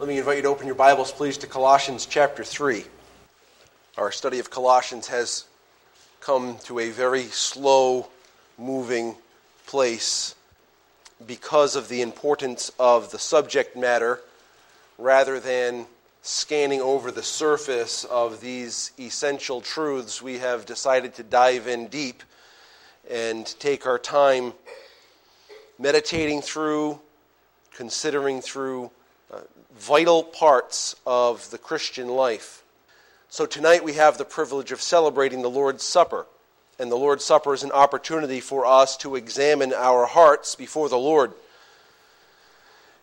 Let me invite you to open your Bibles, please, to Colossians chapter 3. Our study of Colossians has come to a very slow moving place because of the importance of the subject matter rather than scanning over the surface of these essential truths, we have decided to dive in deep and take our time meditating through, considering through vital parts of the Christian life. So tonight we have the privilege of celebrating the Lord's Supper. And the Lord's Supper is an opportunity for us to examine our hearts before the Lord.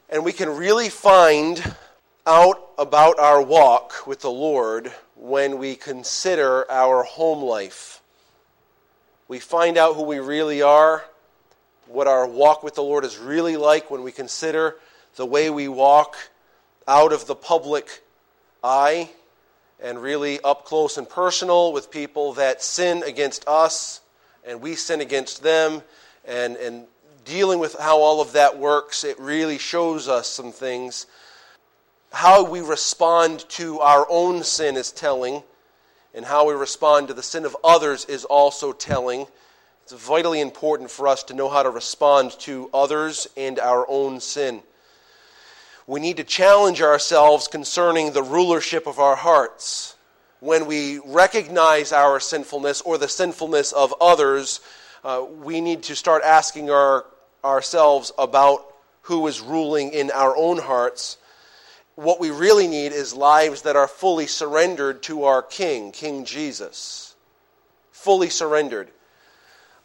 And we can really find out about our walk with the Lord when we consider our home life. We find out who we really are, what our walk with the Lord is really like when we consider the way we walk out of the public eye and really up close and personal with people that sin against us and we sin against them and, and dealing with how all of that works, it really shows us some things. How we respond to our own sin is telling, and how we respond to the sin of others is also telling. It's vitally important for us to know how to respond to others and our own sin we need to challenge ourselves concerning the rulership of our hearts. When we recognize our sinfulness or the sinfulness of others, uh, we need to start asking our, ourselves about who is ruling in our own hearts. What we really need is lives that are fully surrendered to our King, King Jesus. Fully surrendered.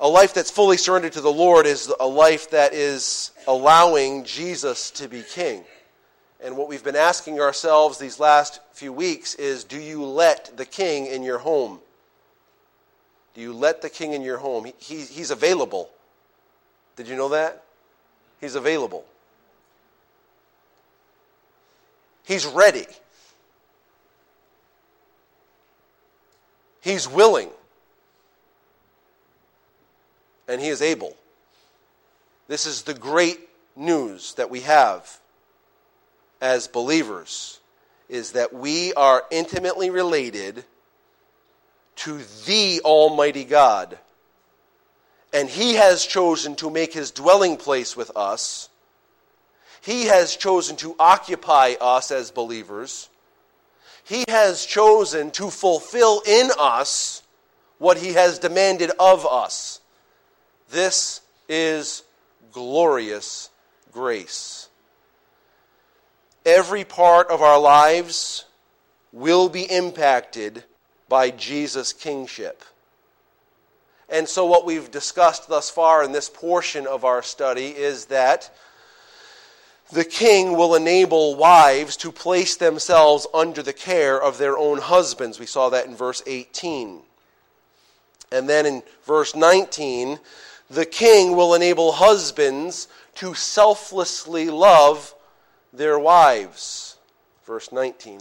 A life that's fully surrendered to the Lord is a life that is allowing Jesus to be King. And what we've been asking ourselves these last few weeks is do you let the king in your home? Do you let the king in your home? He, he, he's available. Did you know that? He's available. He's ready. He's willing. And he is able. This is the great news that we have as believers is that we are intimately related to the Almighty God. And He has chosen to make His dwelling place with us. He has chosen to occupy us as believers. He has chosen to fulfill in us what He has demanded of us. This is glorious grace every part of our lives will be impacted by Jesus' kingship. And so, what we've discussed thus far in this portion of our study is that the king will enable wives to place themselves under the care of their own husbands. We saw that in verse 18. And then in verse 19, the king will enable husbands to selflessly love their wives. Verse 19.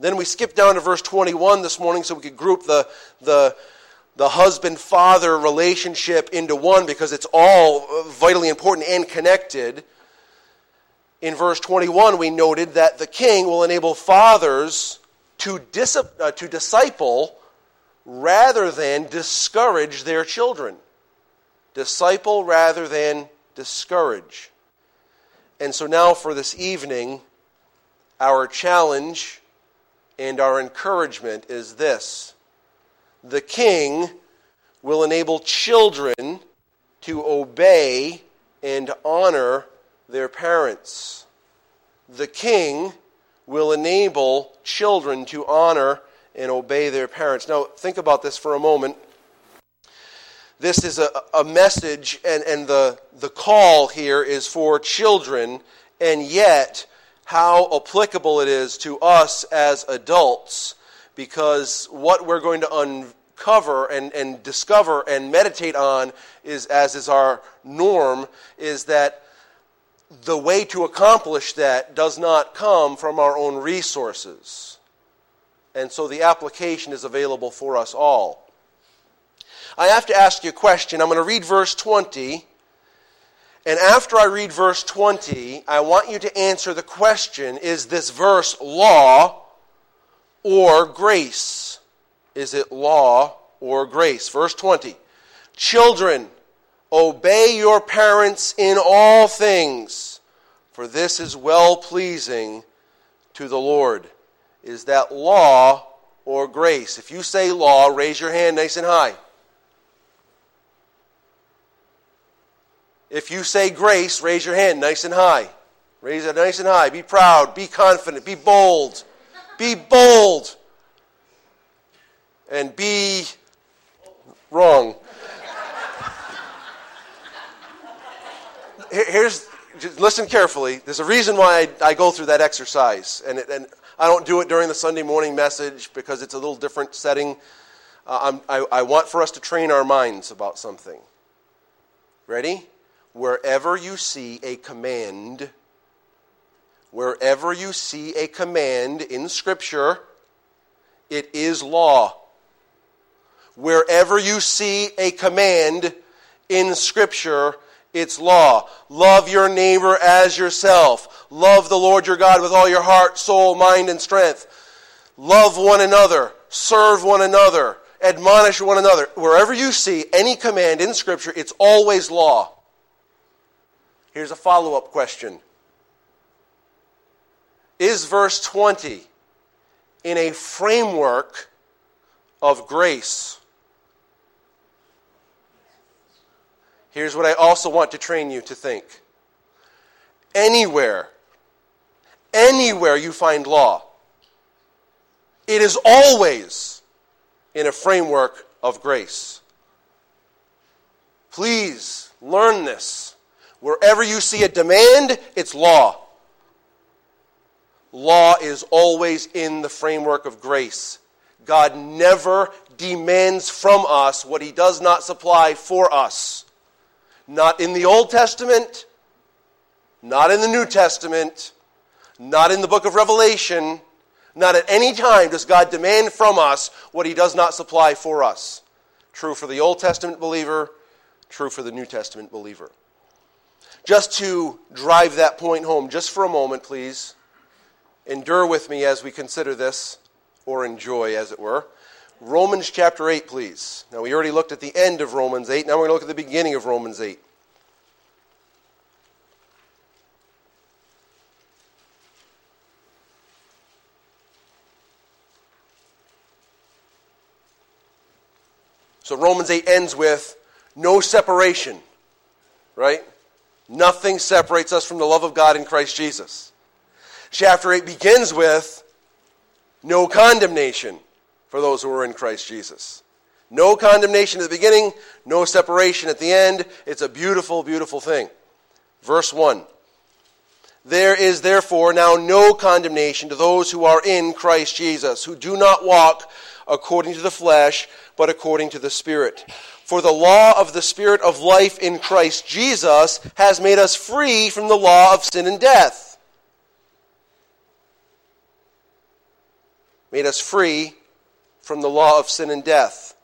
Then we skip down to verse 21 this morning so we could group the, the, the husband father relationship into one because it's all vitally important and connected. In verse 21, we noted that the king will enable fathers to, dis- uh, to disciple rather than discourage their children. Disciple rather than discourage. And so now for this evening, our challenge and our encouragement is this the king will enable children to obey and honor their parents. The king will enable children to honor and obey their parents. Now, think about this for a moment this is a, a message, and, and the, the call here is for children, and yet how applicable it is to us as adults, because what we're going to uncover and, and discover and meditate on is, as is our norm, is that the way to accomplish that does not come from our own resources. And so the application is available for us all. I have to ask you a question. I'm going to read verse 20, And after I read verse 20, I want you to answer the question is this verse law or grace? Is it law or grace? Verse 20 Children, obey your parents in all things, for this is well pleasing to the Lord. Is that law or grace? If you say law, raise your hand nice and high. If you say grace, raise your hand nice and high. Raise it nice and high. Be proud. Be confident. Be bold. Be bold. And be wrong. Here's, listen carefully. There's a reason why I, I go through that exercise. And, it, and I don't do it during the Sunday morning message because it's a little different setting. Uh, I, I want for us to train our minds about something. Ready? Wherever you see a command, wherever you see a command in Scripture, it is law. Wherever you see a command in Scripture, it's law. Love your neighbor as yourself. Love the Lord your God with all your heart, soul, mind, and strength. Love one another. Serve one another. Admonish one another. Wherever you see any command in Scripture, it's always law. Here's a follow up question Is verse 20 in a framework of grace? Here's what I also want to train you to think. Anywhere, anywhere you find law, it is always in a framework of grace. Please learn this. Wherever you see a demand, it's law. Law is always in the framework of grace. God never demands from us what he does not supply for us. Not in the Old Testament, not in the New Testament, not in the book of Revelation. Not at any time does God demand from us what he does not supply for us. True for the Old Testament believer, true for the New Testament believer. Just to drive that point home, just for a moment, please, endure with me as we consider this, or enjoy, as it were. Romans chapter 8, please. Now, we already looked at the end of Romans 8. Now we're going to look at the beginning of Romans 8. So Romans 8 ends with no separation, right? Nothing separates us from the love of God in Christ Jesus. Chapter 8 begins with no condemnation for those who are in Christ Jesus. No condemnation at the beginning, no separation at the end. It's a beautiful, beautiful thing. Verse 1 There is therefore now no condemnation to those who are in Christ Jesus, who do not walk according to the flesh, but according to the Spirit. For the law of the Spirit of life in Christ Jesus has made us free from the law of sin and death. Made us free from the law of sin and death.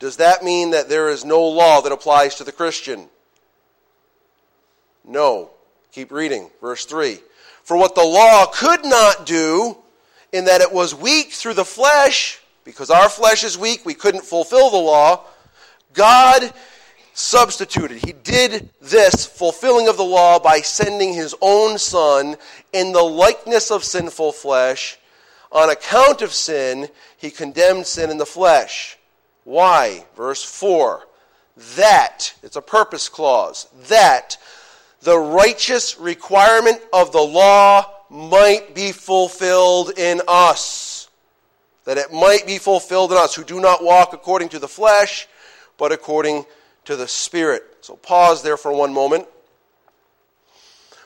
Does that mean that there is no law that applies to the Christian? No. Keep reading. Verse 3. For what the law could not do, in that it was weak through the flesh, because our flesh is weak, we couldn't fulfill the law God substituted. He did this fulfilling of the law by sending his own Son in the likeness of sinful flesh. On account of sin, he condemned sin in the flesh. Why? Verse 4. That, it's a purpose clause, that the righteous requirement of the law might be fulfilled in us. That it might be fulfilled in us who do not walk according to the flesh but according to the Spirit. So pause there for one moment.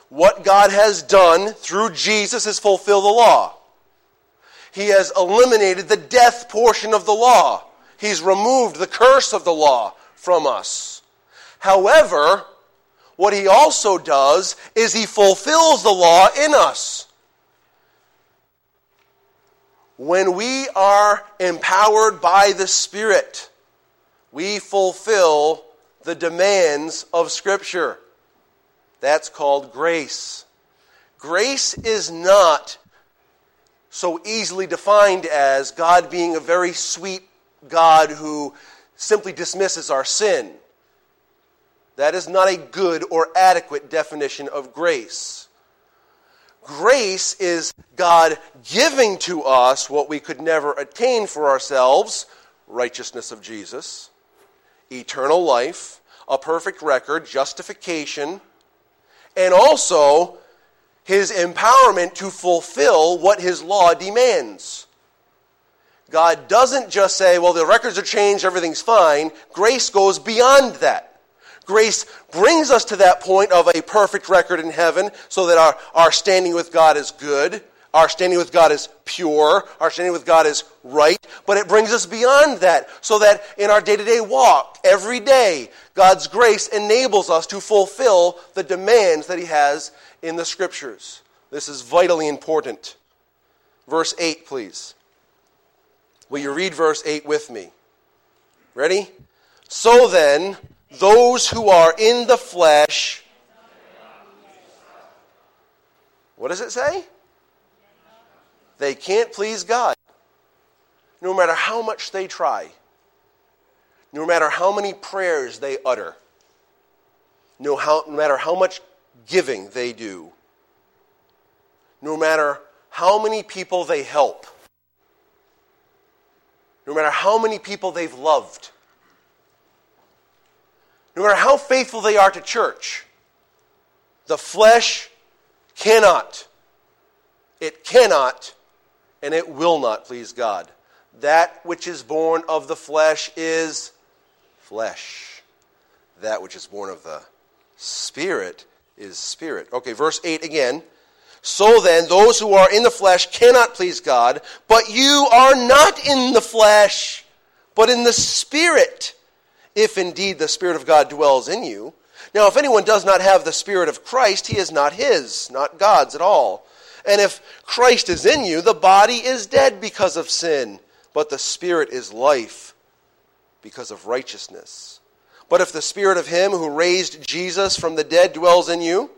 What God has done through Jesus is fulfill the law. He has eliminated the death portion of the law. He's removed the curse of the law from us. However, what he also does is he fulfills the law in us. When we are empowered by the Spirit, we fulfill the demands of Scripture. That's called grace. Grace is not so easily defined as God being a very sweet God who simply dismisses our sin. That is not a good or adequate definition of grace. Grace is God giving to us what we could never attain for ourselves righteousness of Jesus, eternal life, a perfect record, justification, and also his empowerment to fulfill what his law demands. God doesn't just say, well, the records are changed, everything's fine. Grace goes beyond that. Grace brings us to that point of a perfect record in heaven so that our, our standing with God is good, our standing with God is pure, our standing with God is right, but it brings us beyond that so that in our day to day walk, every day, God's grace enables us to fulfill the demands that He has in the Scriptures. This is vitally important. Verse 8, please. Will you read verse 8 with me? Ready? So then, those who are in the flesh. What does it say? They can't please God. No matter how much they try, no matter how many prayers they utter, no, how, no matter how much giving they do, no matter how many people they help, no matter how many people they've loved, no matter how faithful they are to church, the flesh cannot, it cannot, and it will not please God. That which is born of the flesh is flesh. That which is born of the Spirit is spirit. Okay, verse 8 again. So then, those who are in the flesh cannot please God, but you are not in the flesh, but in the Spirit if indeed the Spirit of God dwells in you. Now, if anyone does not have the Spirit of Christ, he is not his, not God's at all. And if Christ is in you, the body is dead because of sin, but the Spirit is life because of righteousness. But if the Spirit of him who raised Jesus from the dead dwells in you,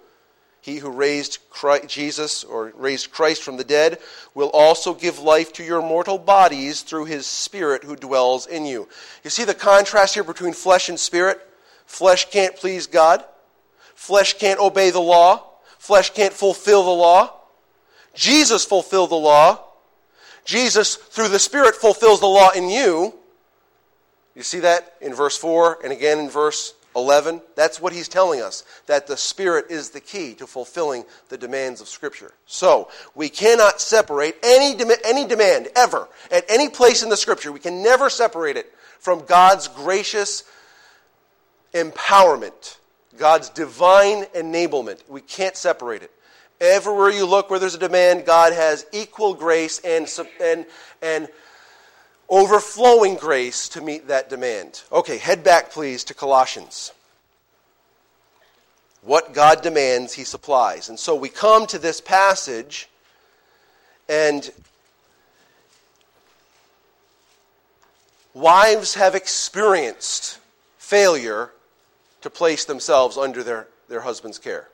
he who raised Christ, Jesus or raised Christ from the dead will also give life to your mortal bodies through his Spirit who dwells in you. You see the contrast here between flesh and spirit? Flesh can't please God, flesh can't obey the law, flesh can't fulfill the law. Jesus fulfilled the law. Jesus, through the Spirit, fulfills the law in you. You see that in verse 4 and again in verse 11, that's what he's telling us, that the Spirit is the key to fulfilling the demands of Scripture. So, we cannot separate any, de- any demand ever at any place in the Scripture. We can never separate it from God's gracious empowerment, God's divine enablement. We can't separate it. Everywhere you look where there's a demand, God has equal grace and, and, and overflowing grace to meet that demand. Okay, head back, please, to Colossians. What God demands, He supplies. And so we come to this passage, and wives have experienced failure to place themselves under their, their husband's care.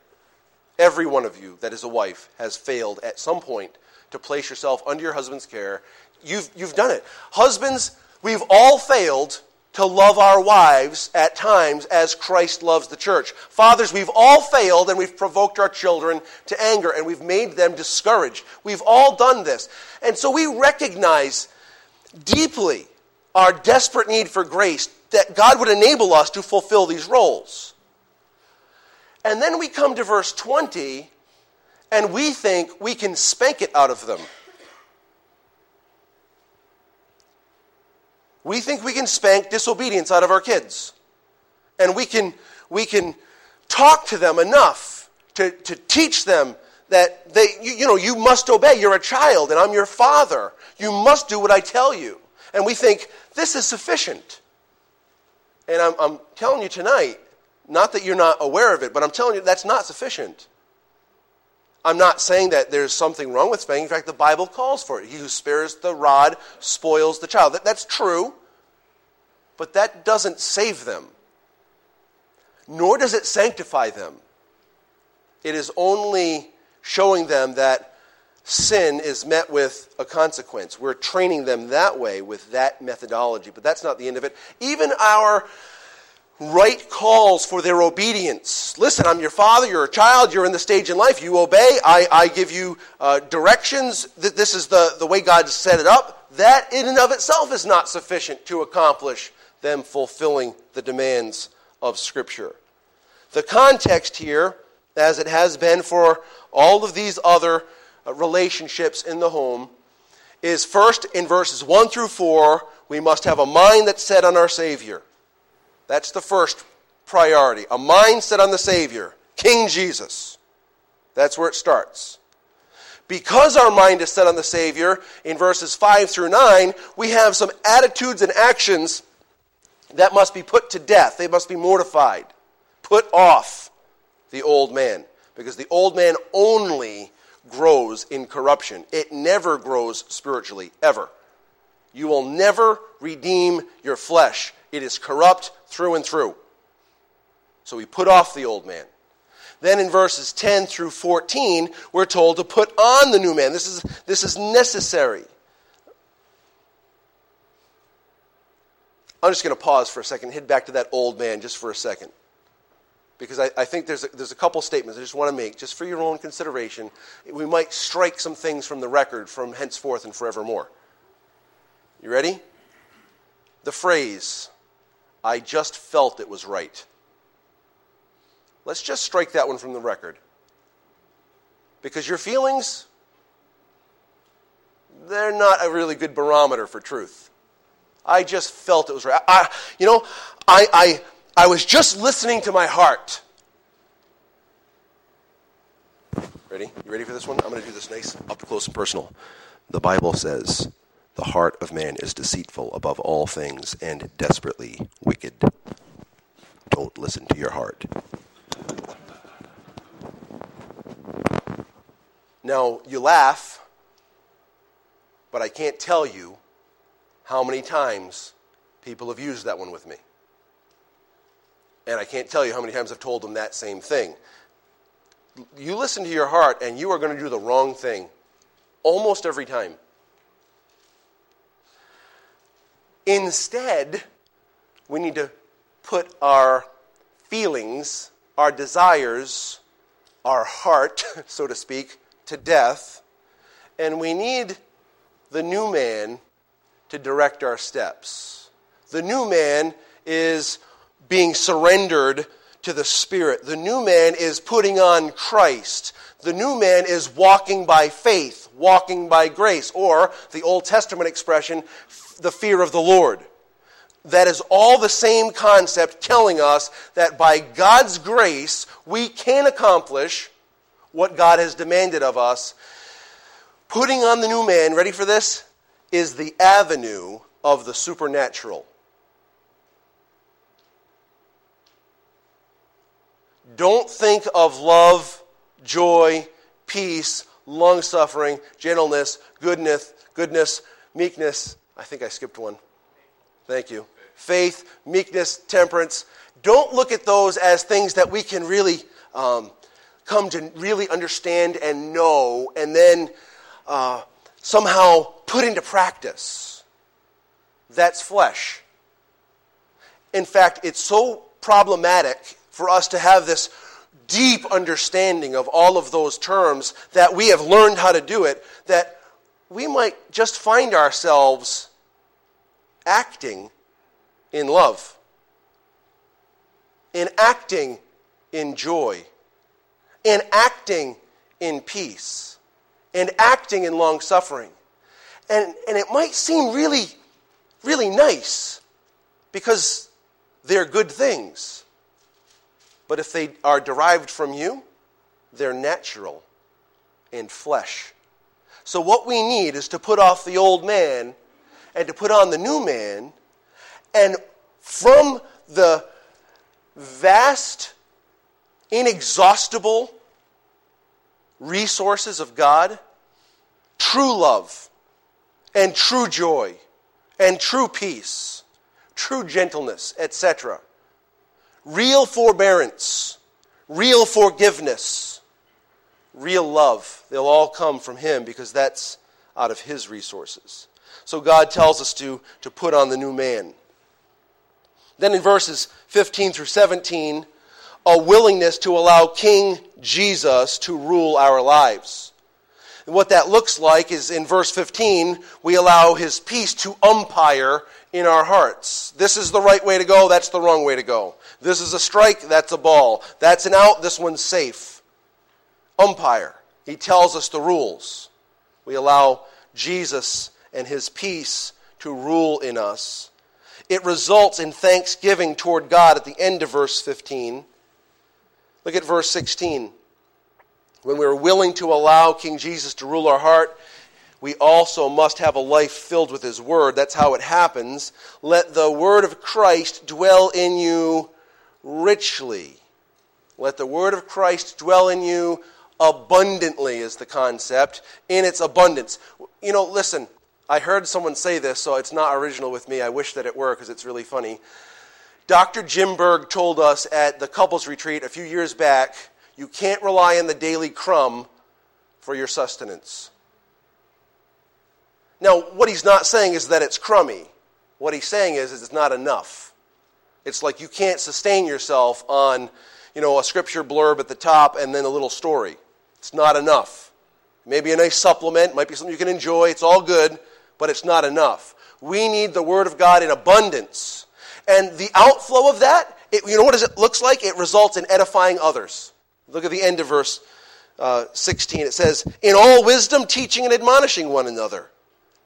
Every one of you that is a wife has failed at some point to place yourself under your husband's care You've, you've done it. Husbands, we've all failed to love our wives at times as Christ loves the church. Fathers, we've all failed and we've provoked our children to anger and we've made them discouraged. We've all done this. And so we recognize deeply our desperate need for grace that God would enable us to fulfill these roles. And then we come to verse 20 and we think we can spank it out of them. we think we can spank disobedience out of our kids. And we can, we can talk to them enough to, to teach them that they, you, you know, you must obey. You're a child and I'm your father. You must do what I tell you. And we think, this is sufficient. And I'm, I'm telling you tonight, not that you're not aware of it, but I'm telling you that's not sufficient. I'm not saying that there's something wrong with spanking. In fact, the Bible calls for it. He who spares the rod spoils the child. That, that's true, but that doesn't save them, nor does it sanctify them. It is only showing them that sin is met with a consequence. We're training them that way with that methodology, but that's not the end of it. Even our right calls for their obedience. Listen, I'm your father, you're a child, you're in the stage in life, you obey, I, I give you uh, directions, that this is the, the way God set it up. That in and of itself is not sufficient to accomplish them fulfilling the demands of Scripture. The context here, as it has been for all of these other uh, relationships in the home, is first in verses 1 through 4, we must have a mind that's set on our Savior. That's the first priority. A mindset on the Savior, King Jesus. That's where it starts. Because our mind is set on the Savior, in verses 5 through 9, we have some attitudes and actions that must be put to death. They must be mortified. Put off the old man. Because the old man only grows in corruption, it never grows spiritually, ever. You will never redeem your flesh, it is corrupt through and through. So we put off the old man. Then in verses 10 through 14, we're told to put on the new man. This is, this is necessary. I'm just going to pause for a second, head back to that old man just for a second. Because I, I think there's a, there's a couple statements I just want to make, just for your own consideration. We might strike some things from the record from henceforth and forevermore. You ready? The phrase, I just felt it was right. Let's just strike that one from the record. Because your feelings, they're not a really good barometer for truth. I just felt it was right. I, you know, I, I, I was just listening to my heart. Ready? You ready for this one? I'm going to do this nice, up close and personal. The Bible says, the heart of man is deceitful above all things and desperately wicked. Don't listen to your heart. Now, you laugh, but I can't tell you how many times people have used that one with me. And I can't tell you how many times I've told them that same thing. You listen to your heart, and you are going to do the wrong thing almost every time. Instead, we need to put our feelings, our desires, our heart, so to speak, to death, and we need the new man to direct our steps. The new man is being surrendered to the Spirit. The new man is putting on Christ. The new man is walking by faith, walking by grace, or the Old Testament expression, the fear of the Lord. That is all the same concept telling us that by God's grace we can accomplish what God has demanded of us. Putting on the new man, ready for this, is the avenue of the supernatural. Don't think of love, joy, peace, long suffering, gentleness, goodness, goodness, meekness, I think I skipped one. Thank you. Faith, meekness, temperance. Don't look at those as things that we can really um, come to really understand and know and then uh, somehow put into practice. That's flesh. In fact, it's so problematic for us to have this deep understanding of all of those terms that we have learned how to do it that we might just find ourselves acting in love, in acting in joy, in acting in peace, and acting in long suffering. And, and it might seem really, really nice because they're good things. But if they are derived from you, they're natural and flesh. So, what we need is to put off the old man and to put on the new man. And from the vast, inexhaustible resources of God, true love and true joy and true peace, true gentleness, etc., real forbearance, real forgiveness, real love. They'll all come from Him because that's out of His resources. So God tells us to, to put on the new man. Then in verses 15 through 17, a willingness to allow King Jesus to rule our lives. And what that looks like is in verse 15, we allow his peace to umpire in our hearts. This is the right way to go, that's the wrong way to go. This is a strike, that's a ball. That's an out, this one's safe. Umpire. He tells us the rules. We allow Jesus and his peace to rule in us. It results in thanksgiving toward God at the end of verse 15. Look at verse 16. When we're willing to allow King Jesus to rule our heart, we also must have a life filled with His Word. That's how it happens. Let the Word of Christ dwell in you richly. Let the Word of Christ dwell in you abundantly, is the concept, in its abundance. You know, listen, I heard someone say this, so it's not original with me. I wish that it were because it's really funny. Dr. Jim Berg told us at the couples retreat a few years back you can't rely on the daily crumb for your sustenance. Now, what he's not saying is that it's crummy. What he's saying is, is it's not enough. It's like you can't sustain yourself on, you know, a scripture blurb at the top and then a little story. It's not enough. It Maybe a nice supplement, might be something you can enjoy, it's all good, but it's not enough. We need the Word of God in abundance. And the outflow of that, it, you know what it looks like? It results in edifying others. Look at the end of verse uh, 16. It says, In all wisdom, teaching and admonishing one another.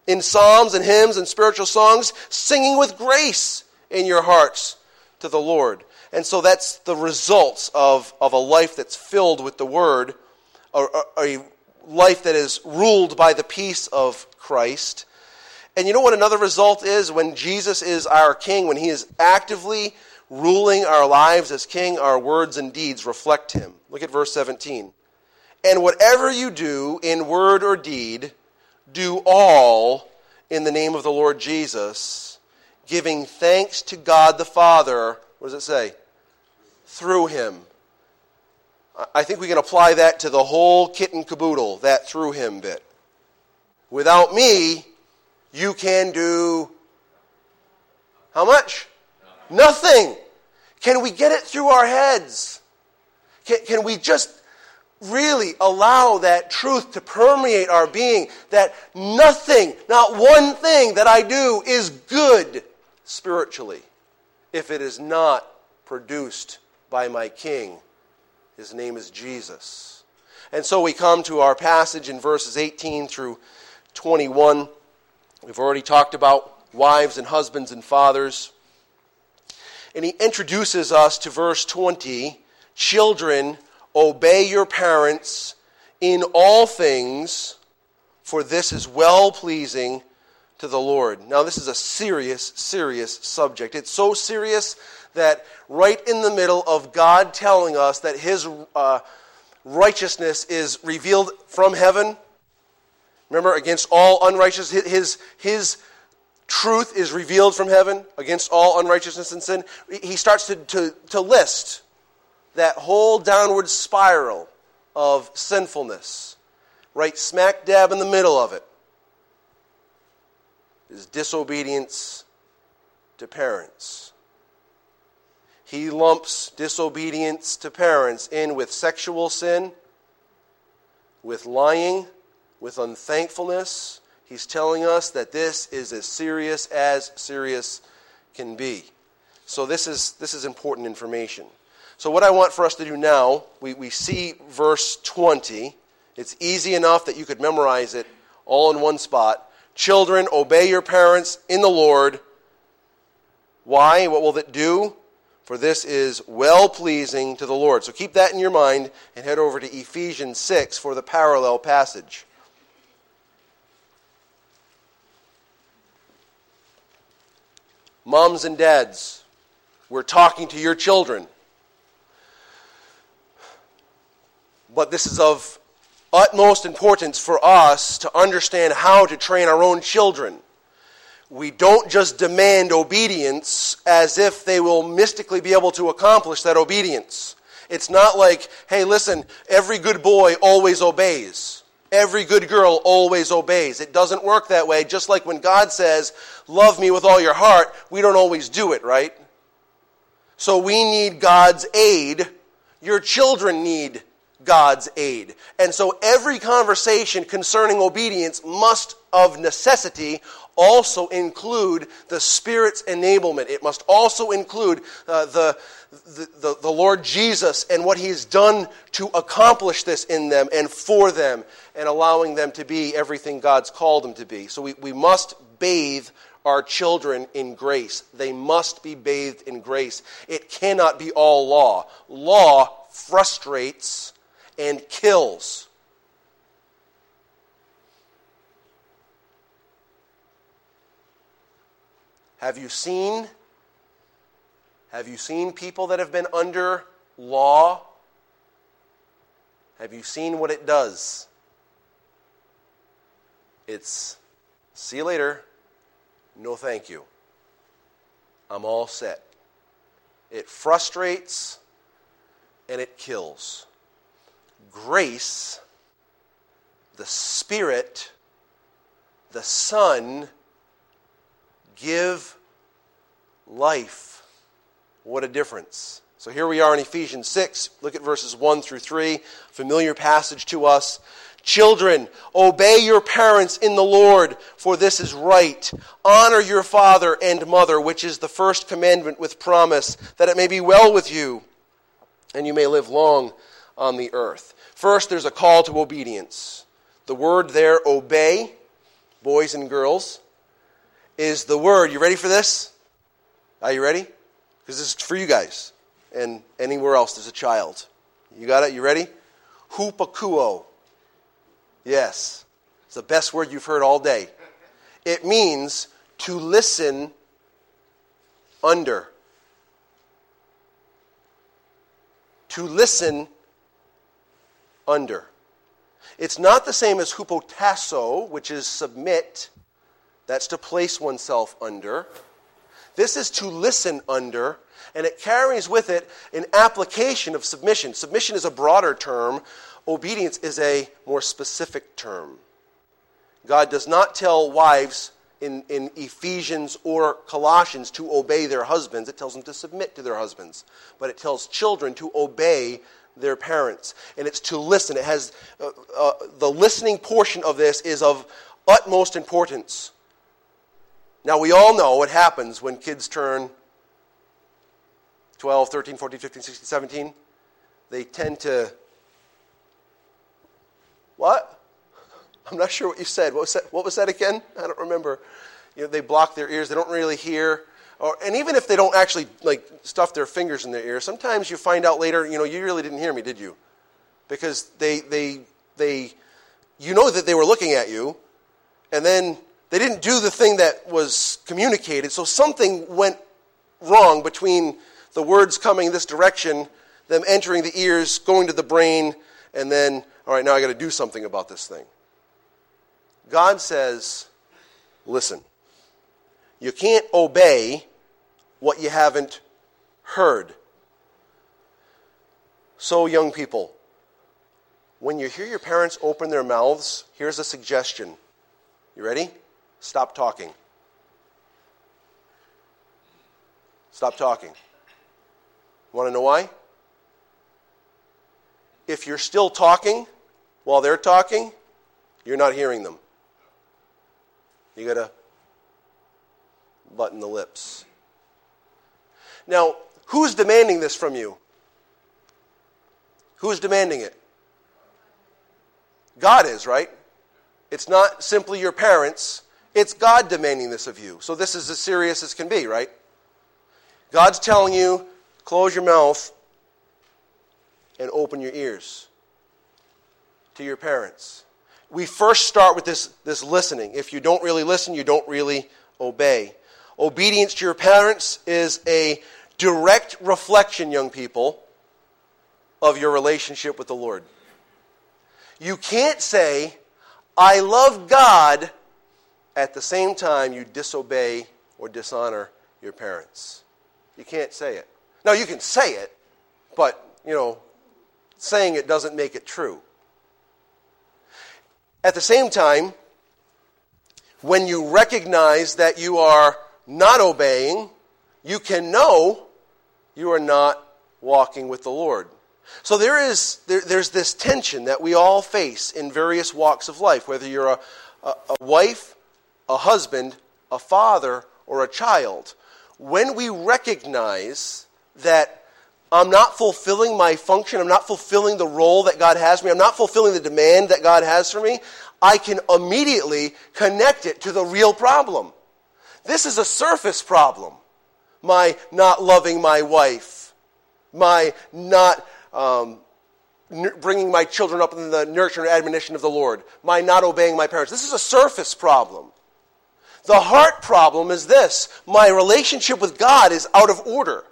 In psalms and hymns and spiritual songs, singing with grace in your hearts to the Lord. And so that's the results of, of a life that's filled with the Word, a, a life that is ruled by the peace of Christ. And you know what another result is? When Jesus is our King, when He is actively ruling our lives as King, our words and deeds reflect Him. Look at verse 17. And whatever you do in word or deed, do all in the name of the Lord Jesus, giving thanks to God the Father. What does it say? Through Him. I think we can apply that to the whole kit and caboodle, that through Him bit. Without me, you can do how much? Nothing. Can we get it through our heads? Can, can we just really allow that truth to permeate our being that nothing, not one thing that I do is good spiritually if it is not produced by my King? His name is Jesus. And so we come to our passage in verses 18 through 21. We've already talked about wives and husbands and fathers. And he introduces us to verse 20 Children, obey your parents in all things, for this is well pleasing to the Lord. Now, this is a serious, serious subject. It's so serious that right in the middle of God telling us that his uh, righteousness is revealed from heaven, remember, against all unrighteousness, his, his truth is revealed from heaven against all unrighteousness and sin, he starts to, to, to list that whole downward spiral of sinfulness, right smack dab in the middle of it is disobedience to parents. He lumps disobedience to parents in with sexual sin, with lying, with unthankfulness, He's telling us that this is as serious as serious can be. So, this is, this is important information. So, what I want for us to do now, we, we see verse 20. It's easy enough that you could memorize it all in one spot. Children, obey your parents in the Lord. Why? What will it do? For this is well pleasing to the Lord. So keep that in your mind and head over to Ephesians 6 for the parallel passage. Moms and dads, we're talking to your children. But this is of utmost importance for us to understand how to train our own children. We don't just demand obedience as if they will mystically be able to accomplish that obedience. It's not like, hey, listen, every good boy always obeys. Every good girl always obeys. It doesn't work that way. Just like when God says, love me with all your heart, we don't always do it, right? So we need God's aid. Your children need God's aid. And so every conversation concerning obedience must, of necessity, also include the Spirit's enablement. It must also include uh, the, the, the, Lord Jesus and what He's done to accomplish this in them and for them and allowing them to be everything God's called them to be. So we, we must bathe our children in grace. They must be bathed in grace. It cannot be all law. Law frustrates and kills. Have you seen have you seen people that have been under law? Have you seen what it does? It's see you later. No thank you. I'm all set. It frustrates and it kills. Grace, the Spirit, the Son, give life. What a difference. So here we are in Ephesians 6. Look at verses 1 through 3. Familiar passage to us. Children, obey your parents in the Lord, for this is right. Honor your father and mother, which is the first commandment with promise, that it may be well with you and you may live long on the earth. First, there's a call to obedience. The word there, obey, boys and girls, is the word. You ready for this? Are you ready? Because this is for you guys and anywhere else there's a child. You got it? You ready? Hupakuo. Yes. It's the best word you've heard all day. It means to listen under. To listen under. It's not the same as hupotasso, which is submit. That's to place oneself under. This is to listen under, and it carries with it an application of submission. Submission is a broader term, obedience is a more specific term. God does not tell wives in, in Ephesians or Colossians to obey their husbands, it tells them to submit to their husbands. But it tells children to obey their parents. And it's to listen. It has uh, uh, the listening portion of this is of utmost importance. Now, we all know what happens when kids turn 12, 13, 14, 15, 16, 17. They tend to. What? I'm not sure what you said. What was that, what was that again? I don't remember. You know, they block their ears, they don't really hear. Or, and even if they don't actually like stuff their fingers in their ears, sometimes you find out later, you know, you really didn't hear me, did you? Because they, they, they, you know that they were looking at you, and then they didn't do the thing that was communicated, so something went wrong between the words coming this direction, them entering the ears, going to the brain, and then, all right, now I got to do something about this thing. God says, listen, you can't obey what you haven't heard. So, young people, when you hear your parents open their mouths, here's a suggestion. You ready? Stop talking. Stop talking. Want to know why? If you're still talking while they're talking, you're not hearing them. You got to button the lips. Now, who's demanding this from you? Who's demanding it? God is, right? It's not simply your parents it's God demanding this of you. So this is as serious as can be, right? God's telling you, close your mouth and open your ears to your parents. We first start with this, this listening. If you don't really listen, you don't really obey. Obedience to your parents is a direct reflection, young people, of your relationship with the Lord. You can't say, I love God at the same time you disobey or dishonor your parents. You can't say it. Now, you can say it, but you know, saying it doesn't make it true. At the same time, when you recognize that you are not obeying, you can know you are not walking with the Lord. So there is there, there's this tension that we all face in various walks of life, whether you're a, a, a wife, a husband, a father, or a child. When we recognize that I'm not fulfilling my function, I'm not fulfilling the role that God has for me, I'm not fulfilling the demand that God has for me, I can immediately connect it to the real problem. This is a surface problem. My not loving my wife, my not um, bringing my children up in the nurture and admonition of the Lord, my not obeying my parents. This is a surface problem. The heart problem is this my relationship with God is out of order.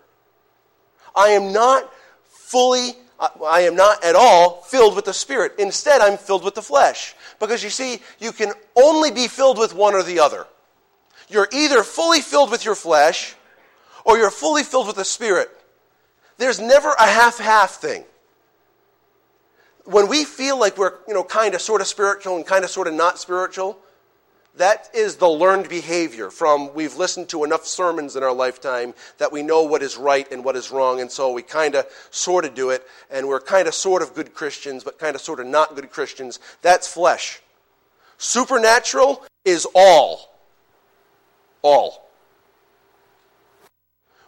I am not fully, I am not at all filled with the Spirit. Instead, I'm filled with the flesh. Because you see, you can only be filled with one or the other. You're either fully filled with your flesh or you're fully filled with the Spirit. There's never a half half thing. When we feel like we're, you know, kind of sort of spiritual and kind of sort of not spiritual, that is the learned behavior from we've listened to enough sermons in our lifetime that we know what is right and what is wrong, and so we kind of sort of do it, and we're kind of sort of good Christians, but kind of sort of not good Christians. That's flesh. Supernatural is all. All.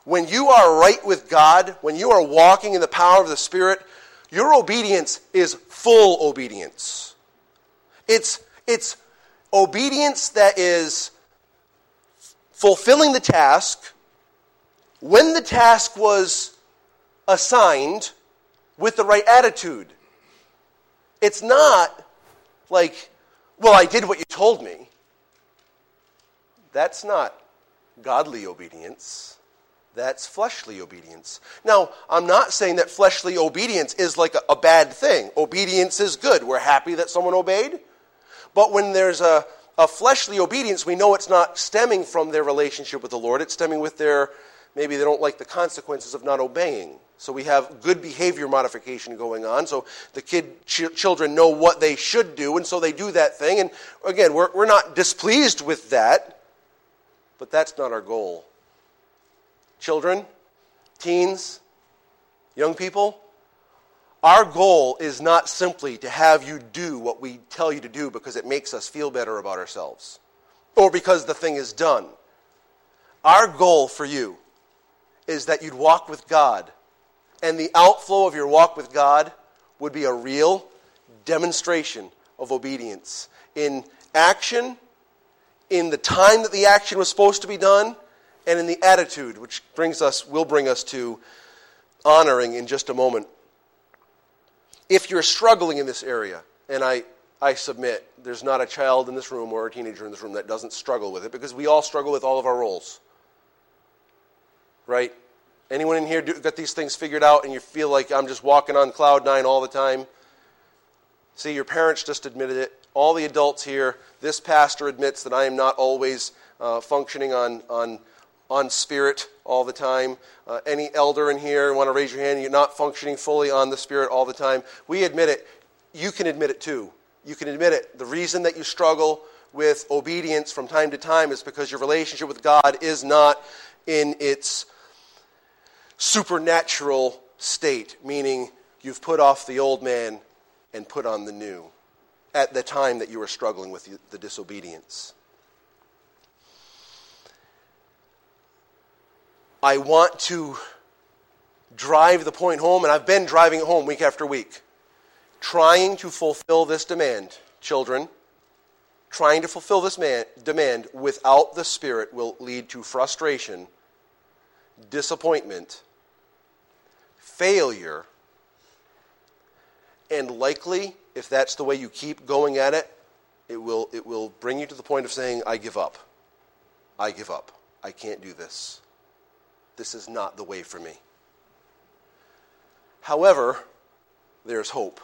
When you are right with God, when you are walking in the power of the Spirit, your obedience is full obedience. It's, it's obedience that is fulfilling the task when the task was assigned with the right attitude. It's not like, well, I did what you told me. That's not godly obedience. That's fleshly obedience. Now, I'm not saying that fleshly obedience is like a, a, bad thing. Obedience is good. We're happy that someone obeyed. But when there's a, a fleshly obedience, we know it's not stemming from their relationship with the Lord. It's stemming with their, maybe they don't like the consequences of not obeying. So we have good behavior modification going on. So the kid, ch- children know what they should do, and so they do that thing. And again, we're, we're not displeased with that, but that's not our goal children, teens, young people, our goal is not simply to have you do what we tell you to do because it makes us feel better about ourselves or because the thing is done. Our goal for you is that you'd walk with God, and the outflow of your walk with God would be a real demonstration of obedience in action, in the time that the action was supposed to be done, and in the attitude, which brings us, will bring us to honoring in just a moment. If you're struggling in this area, and I, I submit, there's not a child in this room or a teenager in this room that doesn't struggle with it because we all struggle with all of our roles. Right? Anyone in here do, got these things figured out and you feel like I'm just walking on cloud nine all the time? See, your parents just admitted it. All the adults here, this pastor admits that I am not always uh, functioning on, on on spirit all the time. Uh, any elder in here want to raise your hand? You're not functioning fully on the spirit all the time. We admit it. You can admit it too. You can admit it. The reason that you struggle with obedience from time to time is because your relationship with God is not in its supernatural state, meaning you've put off the old man and put on the new at the time that you were struggling with the disobedience. I want to drive the point home, and I've been driving it home week after week. Trying to fulfill this demand, children, trying to fulfill this man, demand without the Spirit will lead to frustration, disappointment, failure, and likely, if that's the way you keep going at it, it will, it will bring you to the point of saying, I give up. I give up. I can't do this this is not the way for me. However, there's hope.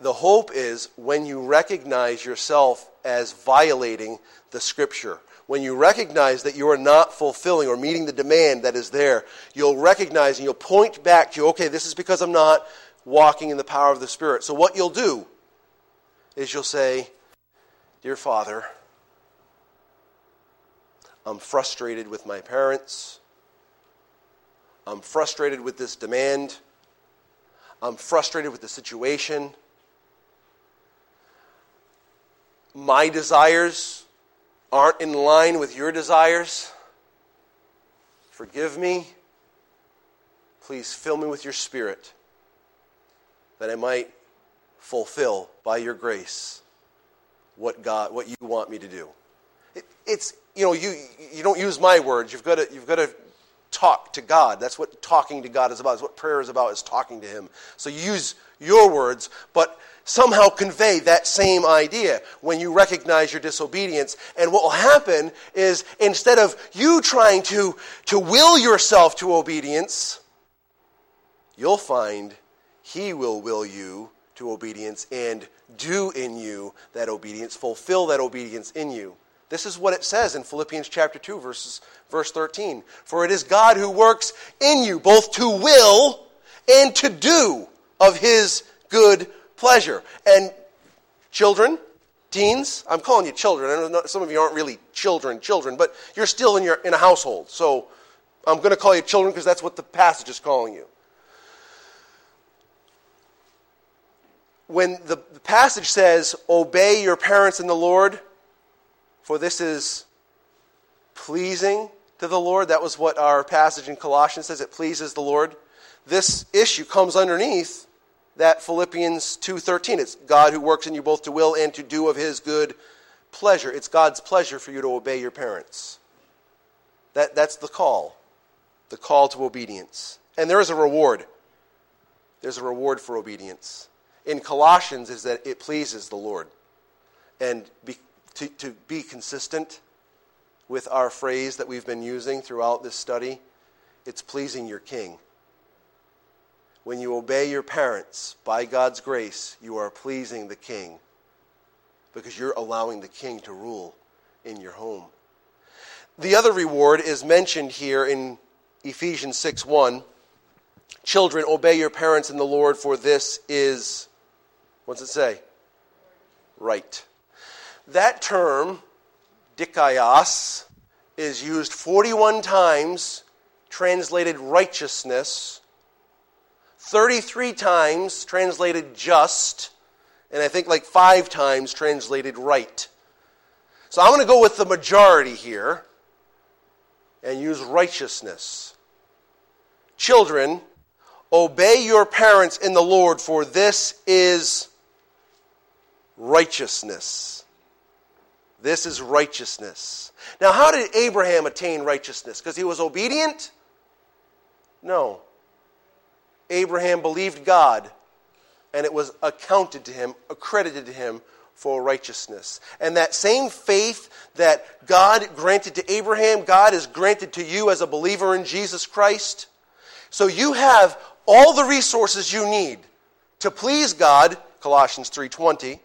The hope is when you recognize yourself as violating the Scripture, when you recognize that you are not fulfilling or meeting the demand that is there, you'll recognize and you'll point back to, okay, this is because I'm not walking in the power of the Spirit. So, what you'll do is you'll say, Dear Father, I'm frustrated with my parents. I'm frustrated with this demand. I'm frustrated with the situation. My desires aren't in line with your desires. Forgive me. Please fill me with your spirit that I might fulfill by your grace what God what you want me to do. It, it's you know you you don't use my words. You've got to you've got to talk to God. That's what talking to God is about. It's what prayer is about, is talking to Him. So you use your words, but somehow convey that same idea when you recognize your disobedience. And what will happen is instead of you trying to, to will yourself to obedience, you'll find He will will you to obedience and do in you that obedience, fulfill that obedience in you. This is what it says in Philippians chapter 2, verses, verse 13. For it is God who works in you both to will and to do of his good pleasure. And children, teens, I'm calling you children. I know some of you aren't really children, children, but you're still in, your, in a household. So I'm going to call you children because that's what the passage is calling you. When the passage says, Obey your parents in the Lord, for this is pleasing to the Lord. That was what our passage in Colossians says. It pleases the Lord. This issue comes underneath that Philippians 2:13. It's God who works in you both to will and to do of his good pleasure. It's God's pleasure for you to obey your parents. That, that's the call. The call to obedience. And there is a reward. There's a reward for obedience. In Colossians is that it pleases the Lord. And to, to be consistent with our phrase that we've been using throughout this study, it's pleasing your king. When you obey your parents by God's grace, you are pleasing the king because you're allowing the king to rule in your home. The other reward is mentioned here in Ephesians 6 1. Children, obey your parents in the Lord, for this is, what's it say? Right. That term, dikaios, is used 41 times, translated righteousness, 33 times translated just, and I think like five times translated right. So I'm going to go with the majority here and use righteousness. Children, obey your parents in the Lord, for this is righteousness. This is righteousness. Now, how did Abraham attain righteousness? Because he was obedient? No. Abraham believed God, and it was accounted to him, accredited to him for righteousness. And that same faith that God granted to Abraham, God has granted to you as a believer in Jesus Christ. So you have all the resources you need to please God, Colossians 3:20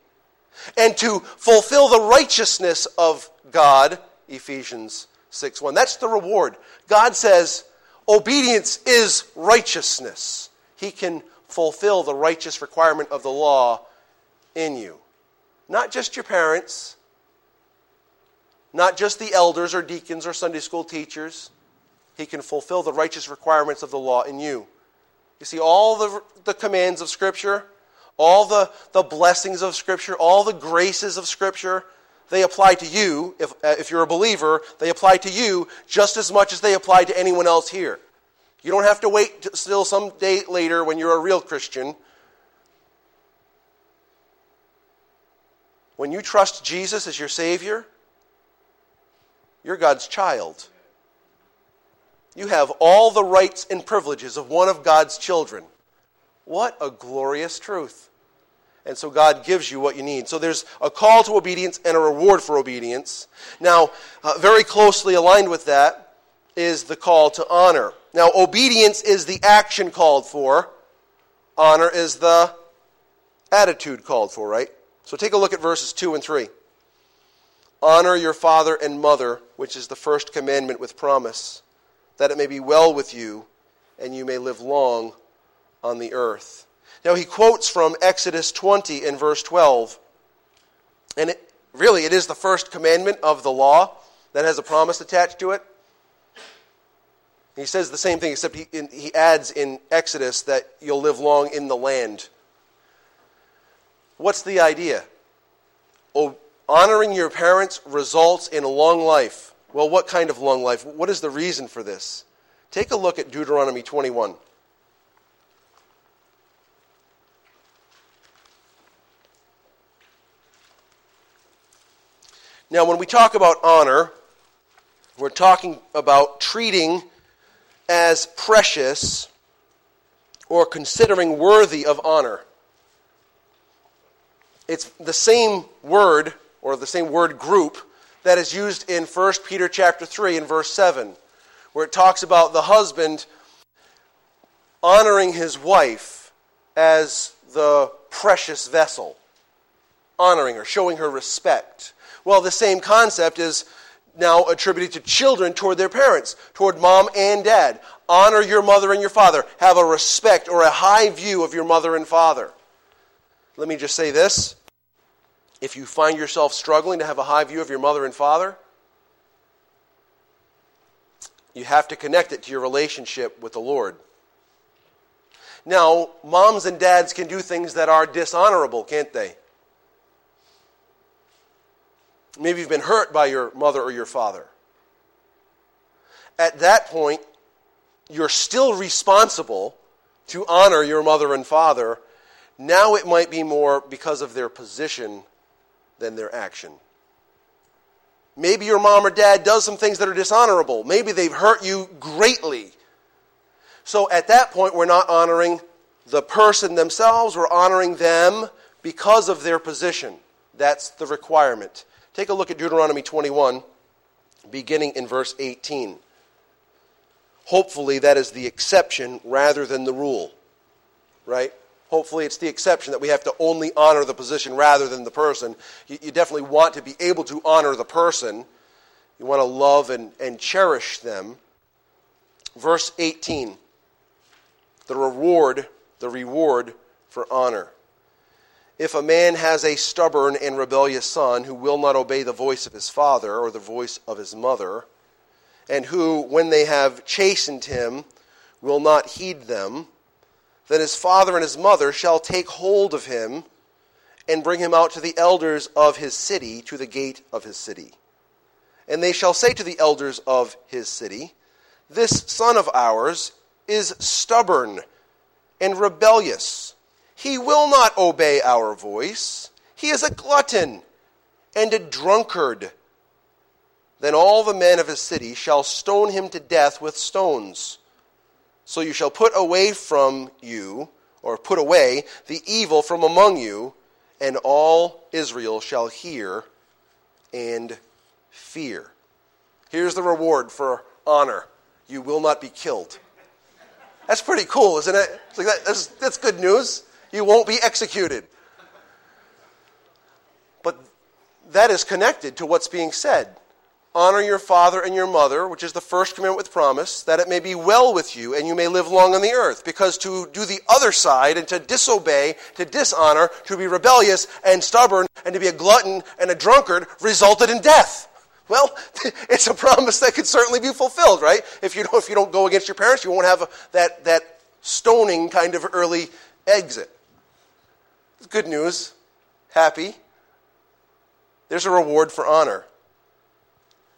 and to fulfill the righteousness of God, Ephesians 6 1. That's the reward. God says obedience is righteousness. He can fulfill the righteous requirement of the law in you. Not just your parents, not just the elders or deacons or Sunday school teachers. He can fulfill the righteous requirements of the law in you. You see, all the, the commands of Scripture all the, the blessings of Scripture, all the graces of Scripture, they apply to you. If, uh, if you're a believer, they apply to you just as much as they apply to anyone else here. You don't have to wait till some day later when you're a real Christian. When you trust Jesus as your Savior, you're God's child. You have all the rights and privileges of one of God's children. What a glorious truth. And so God gives you what you need. So there's a call to obedience and a reward for obedience. Now, uh, very closely aligned with that is the call to honor. Now, obedience is the action called for, honor is the attitude called for, right? So take a look at verses 2 and 3. Honor your father and mother, which is the first commandment with promise, that it may be well with you and you may live long on the earth. Now he quotes from Exodus 20 in verse 12. And it, really, it is the first commandment of the law that has a promise attached to it. He says the same thing, except he, in, he adds in Exodus that you'll live long in the land. What's the idea? Oh, honoring your parents results in a long life. Well, what kind of long life? What is the reason for this? Take a look at Deuteronomy 21. Now, when we talk about honor, we're talking about treating as precious or considering worthy of honor. It's the same word or the same word group that is used in 1 Peter chapter 3 and verse 7 where it talks about the husband honoring his wife as the precious vessel, honoring her, showing her respect. Well, the same concept is now attributed to children toward their parents, toward mom and dad. Honor your mother and your father. Have a respect or a high view of your mother and father. Let me just say this. If you find yourself struggling to have a high view of your mother and father, you have to connect it to your relationship with the Lord. Now, moms and dads can do things that are dishonorable, can't they? Maybe you've been hurt by your mother or your father. At that point, you're still responsible to honor your mother and father. Now it might be more because of their position than their action. Maybe your mom or dad does some things that are dishonorable. Maybe they've hurt you greatly. So at that point, we're not honoring the person themselves, we're honoring them because of their position. That's the requirement. Take a look at Deuteronomy 21, beginning in verse 18. Hopefully, that is the exception rather than the rule, right? Hopefully, it's the exception that we have to only honor the position rather than the person. You, you, definitely want to be able to honor the person. You want to love and, and cherish them. Verse 18 the reward, the reward for honor. If a man has a stubborn and rebellious son who will not obey the voice of his father or the voice of his mother, and who, when they have chastened him, will not heed them, then his father and his mother shall take hold of him and bring him out to the elders of his city, to the gate of his city. And they shall say to the elders of his city, This son of ours is stubborn and rebellious. He will not obey our voice. He is a glutton and a drunkard. Then all the men of his city shall stone him to death with stones so you shall put away from you, or put away, the evil from among you, and all Israel shall hear and fear. Here's the reward for honor you will not be killed. That's pretty cool, isn't it? Like that, that's, that's good news. You won't be executed. But that is connected to what's being said. Honor your father and your mother, which is the first commandment with promise, that it may be well with you and you may live long on the earth. Because to do the other side and to disobey, to dishonor, to be rebellious and stubborn, and to be a glutton and a drunkard resulted in death. Well, it's a promise that could certainly be fulfilled, right? If you don't, if you don't go against your parents, you won't have a, that, that stoning kind of early exit. Good news. Happy. There's a reward for honor.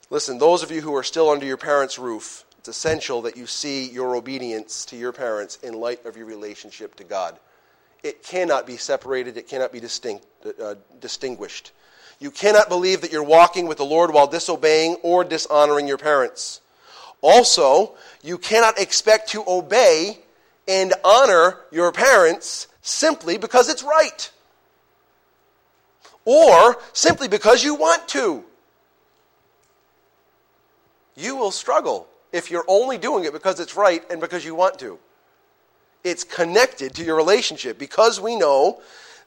Listen, those of you who are still under your parents' roof, it's essential that you see your obedience to your parents in light of your relationship to God. It cannot be separated, it cannot be distinct, uh, distinguished. You cannot believe that you're walking with the Lord while disobeying or dishonoring your parents. Also, you cannot expect to obey and honor your parents simply because it's right. Or simply because you want to you will struggle if you're only doing it because it's right and because you want to. It's connected to your relationship because we know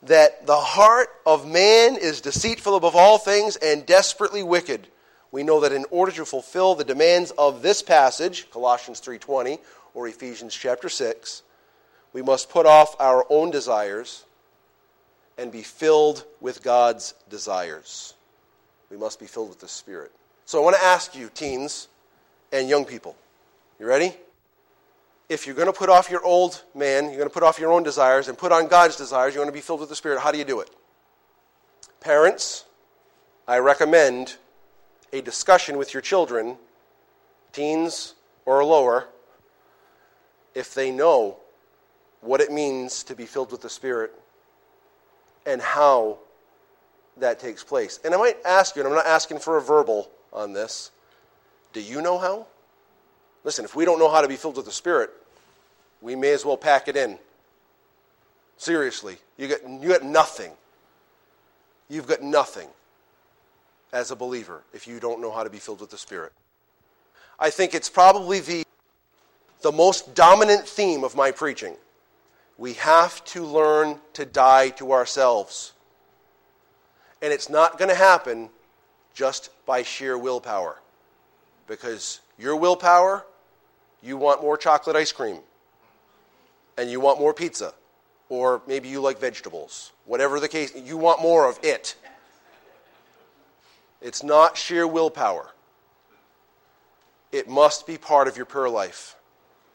that the heart of man is deceitful above all things and desperately wicked. We know that in order to fulfill the demands of this passage, Colossians 3:20 or Ephesians chapter 6, we must put off our own desires and be filled with God's desires. We must be filled with the Spirit. So I want to ask you, teens and young people, you ready? If you're going to put off your old man, you're going to put off your own desires and put on God's desires, you want to be filled with the Spirit. How do you do it? Parents, I recommend a discussion with your children, teens or lower, if they know what it means to be filled with the Spirit and how that takes place. And I might ask you, and I'm not asking for a verbal on this, do you know how? Listen, if we don't know how to be filled with the Spirit, we may as well pack it in. Seriously, you got, you got nothing. You've got nothing as a believer if you don't know how to be filled with the Spirit. I think it's probably the, the most dominant theme of my preaching. We have to learn to die to ourselves. And it's not going to happen just by sheer willpower. Because your willpower, you want more chocolate ice cream and you want more pizza, or maybe you like vegetables. Whatever the case, you want more of it. It's not sheer willpower. It must be part of your prayer life.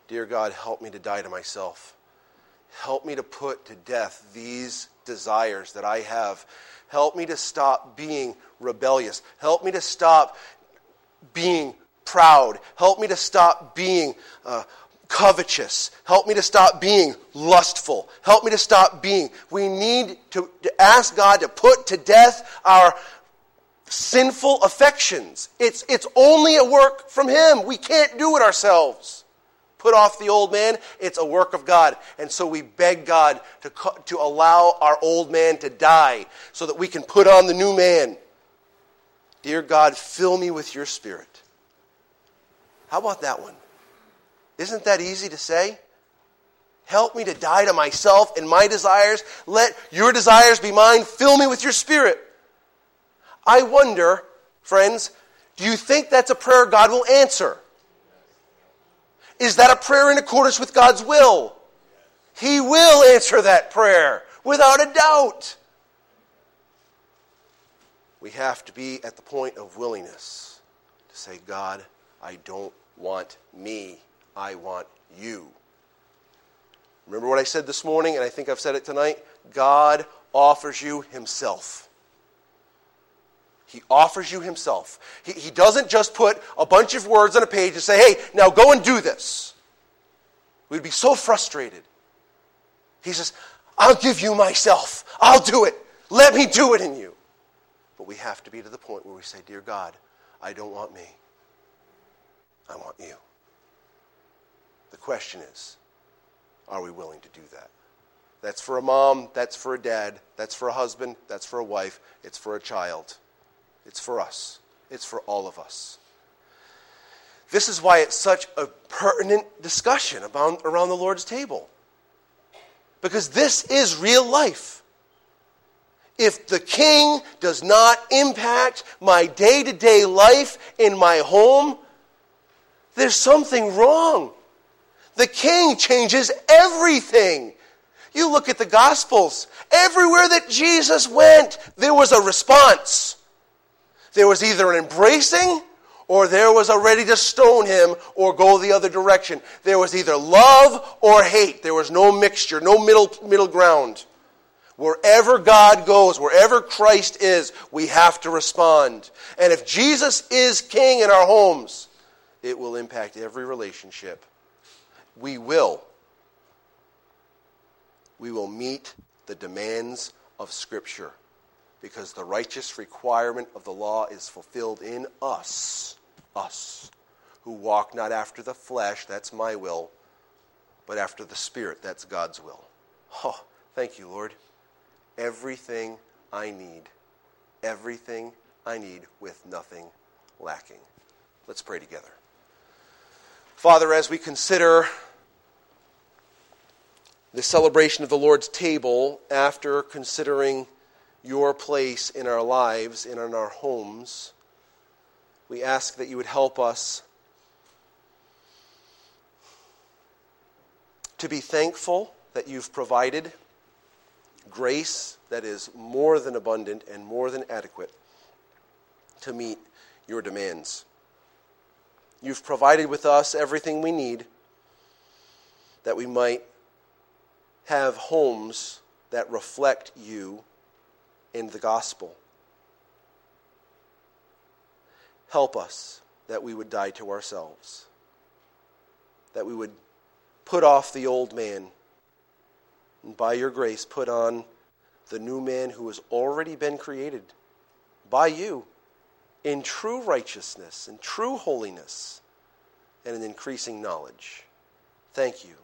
Dear God, help me to die to myself. Help me to put to death these desires that I have. Help me to stop being rebellious. Help me to stop being proud. Help me to stop being uh, covetous. Help me to stop being lustful. Help me to stop being. We need to, to ask God to put to death our sinful affections. It's, it's only a work from Him. We can't do it ourselves. Put off the old man, it's a work of God. And so we beg God to, to allow our old man to die so that we can put on the new man. Dear God, fill me with your spirit. How about that one? Isn't that easy to say? Help me to die to myself and my desires. Let your desires be mine. Fill me with your spirit. I wonder, friends, do you think that's a prayer God will answer? Is that a prayer in accordance with God's will? He will answer that prayer without a doubt. We have to be at the point of willingness to say, God, I don't want me. I want you. Remember what I said this morning, and I think I've said it tonight? God offers you Himself. He offers you Himself. He, he doesn't just put a bunch of words on a page and say, hey, now go and do this. We'd be so frustrated. He says, I'll give you myself. I'll do it. Let me do it in you. But we have to be to the point where we say, Dear God, I don't want me. I want you. The question is, are we willing to do that? That's for a mom, that's for a dad, that's for a husband, that's for a wife, it's for a child. It's for us. It's for all of us. This is why it's such a pertinent discussion about, around the Lord's table. Because this is real life. If the king does not impact my day to day life in my home, there's something wrong. The king changes everything. You look at the Gospels. Everywhere that Jesus went, there was a response. There was either an embracing or there was a ready to stone him or go the other direction. There was either love or hate. There was no mixture, no middle, middle ground. Wherever God goes, wherever Christ is, we have to respond. And if Jesus is king in our homes, it will impact every relationship we will. We will meet the demands of Scripture because the righteous requirement of the law is fulfilled in us, us, who walk not after the flesh, that's my will, but after the Spirit, that's God's will. Oh, thank you, Lord. Everything I need, everything I need with nothing lacking. Let's pray together. Father, as we consider the celebration of the Lord's table after considering your place in our lives and in our homes. We ask that you would help us to be thankful that you've provided grace that is more than abundant and more than adequate to meet your demands. You've provided with us everything we need that we might have homes that reflect you and the gospel. Help us that we would die to ourselves, that we would put off the old man, and by your grace, put on the new man who has already been created by you in true righteousness, in true holiness, and in increasing knowledge. Thank you.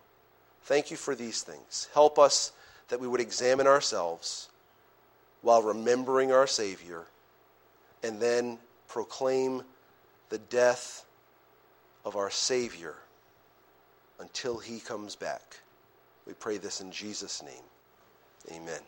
Thank you for these things. Help us that we would examine ourselves while remembering our Savior and then proclaim the death of our Savior until he comes back. We pray this in Jesus' name. Amen.